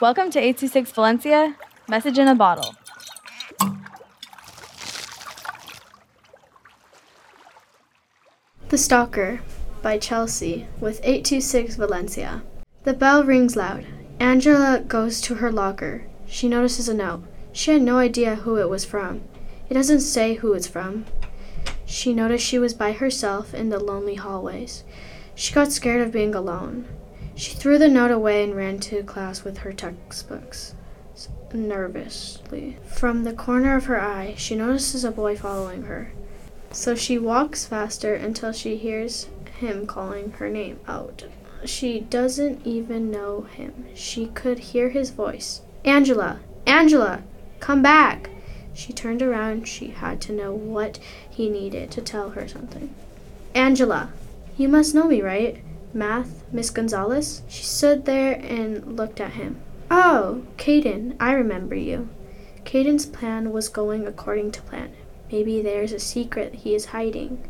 Welcome to 826 Valencia, message in a bottle. The Stalker by Chelsea with 826 Valencia. The bell rings loud. Angela goes to her locker. She notices a note. She had no idea who it was from. It doesn't say who it's from. She noticed she was by herself in the lonely hallways. She got scared of being alone. She threw the note away and ran to class with her textbooks nervously. From the corner of her eye, she notices a boy following her. So she walks faster until she hears him calling her name out. She doesn't even know him. She could hear his voice. Angela! Angela! Come back! She turned around. She had to know what he needed to tell her something. Angela! You must know me, right? Math, Miss Gonzalez? She stood there and looked at him. Oh, Caden, I remember you. Caden's plan was going according to plan. Maybe there's a secret he is hiding.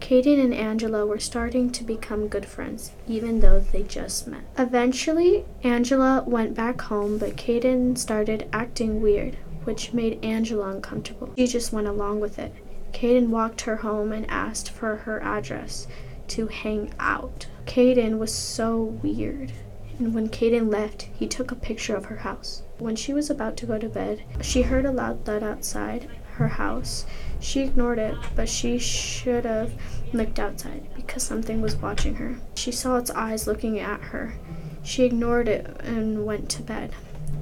Caden and Angela were starting to become good friends, even though they just met. Eventually, Angela went back home, but Caden started acting weird, which made Angela uncomfortable. She just went along with it. Caden walked her home and asked for her address to hang out. Caden was so weird. And when Caden left, he took a picture of her house. When she was about to go to bed, she heard a loud thud outside her house. She ignored it, but she should have looked outside because something was watching her. She saw its eyes looking at her. She ignored it and went to bed.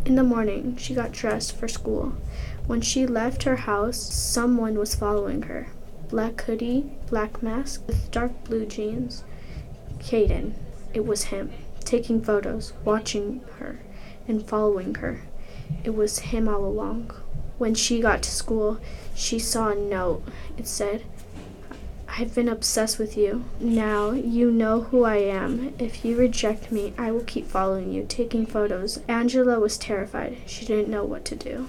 In the morning, she got dressed for school. When she left her house, someone was following her. Black hoodie, black mask, with dark blue jeans. Caden. It was him, taking photos, watching her, and following her. It was him all along. When she got to school, she saw a note. It said, I've been obsessed with you. Now you know who I am. If you reject me, I will keep following you, taking photos. Angela was terrified. She didn't know what to do.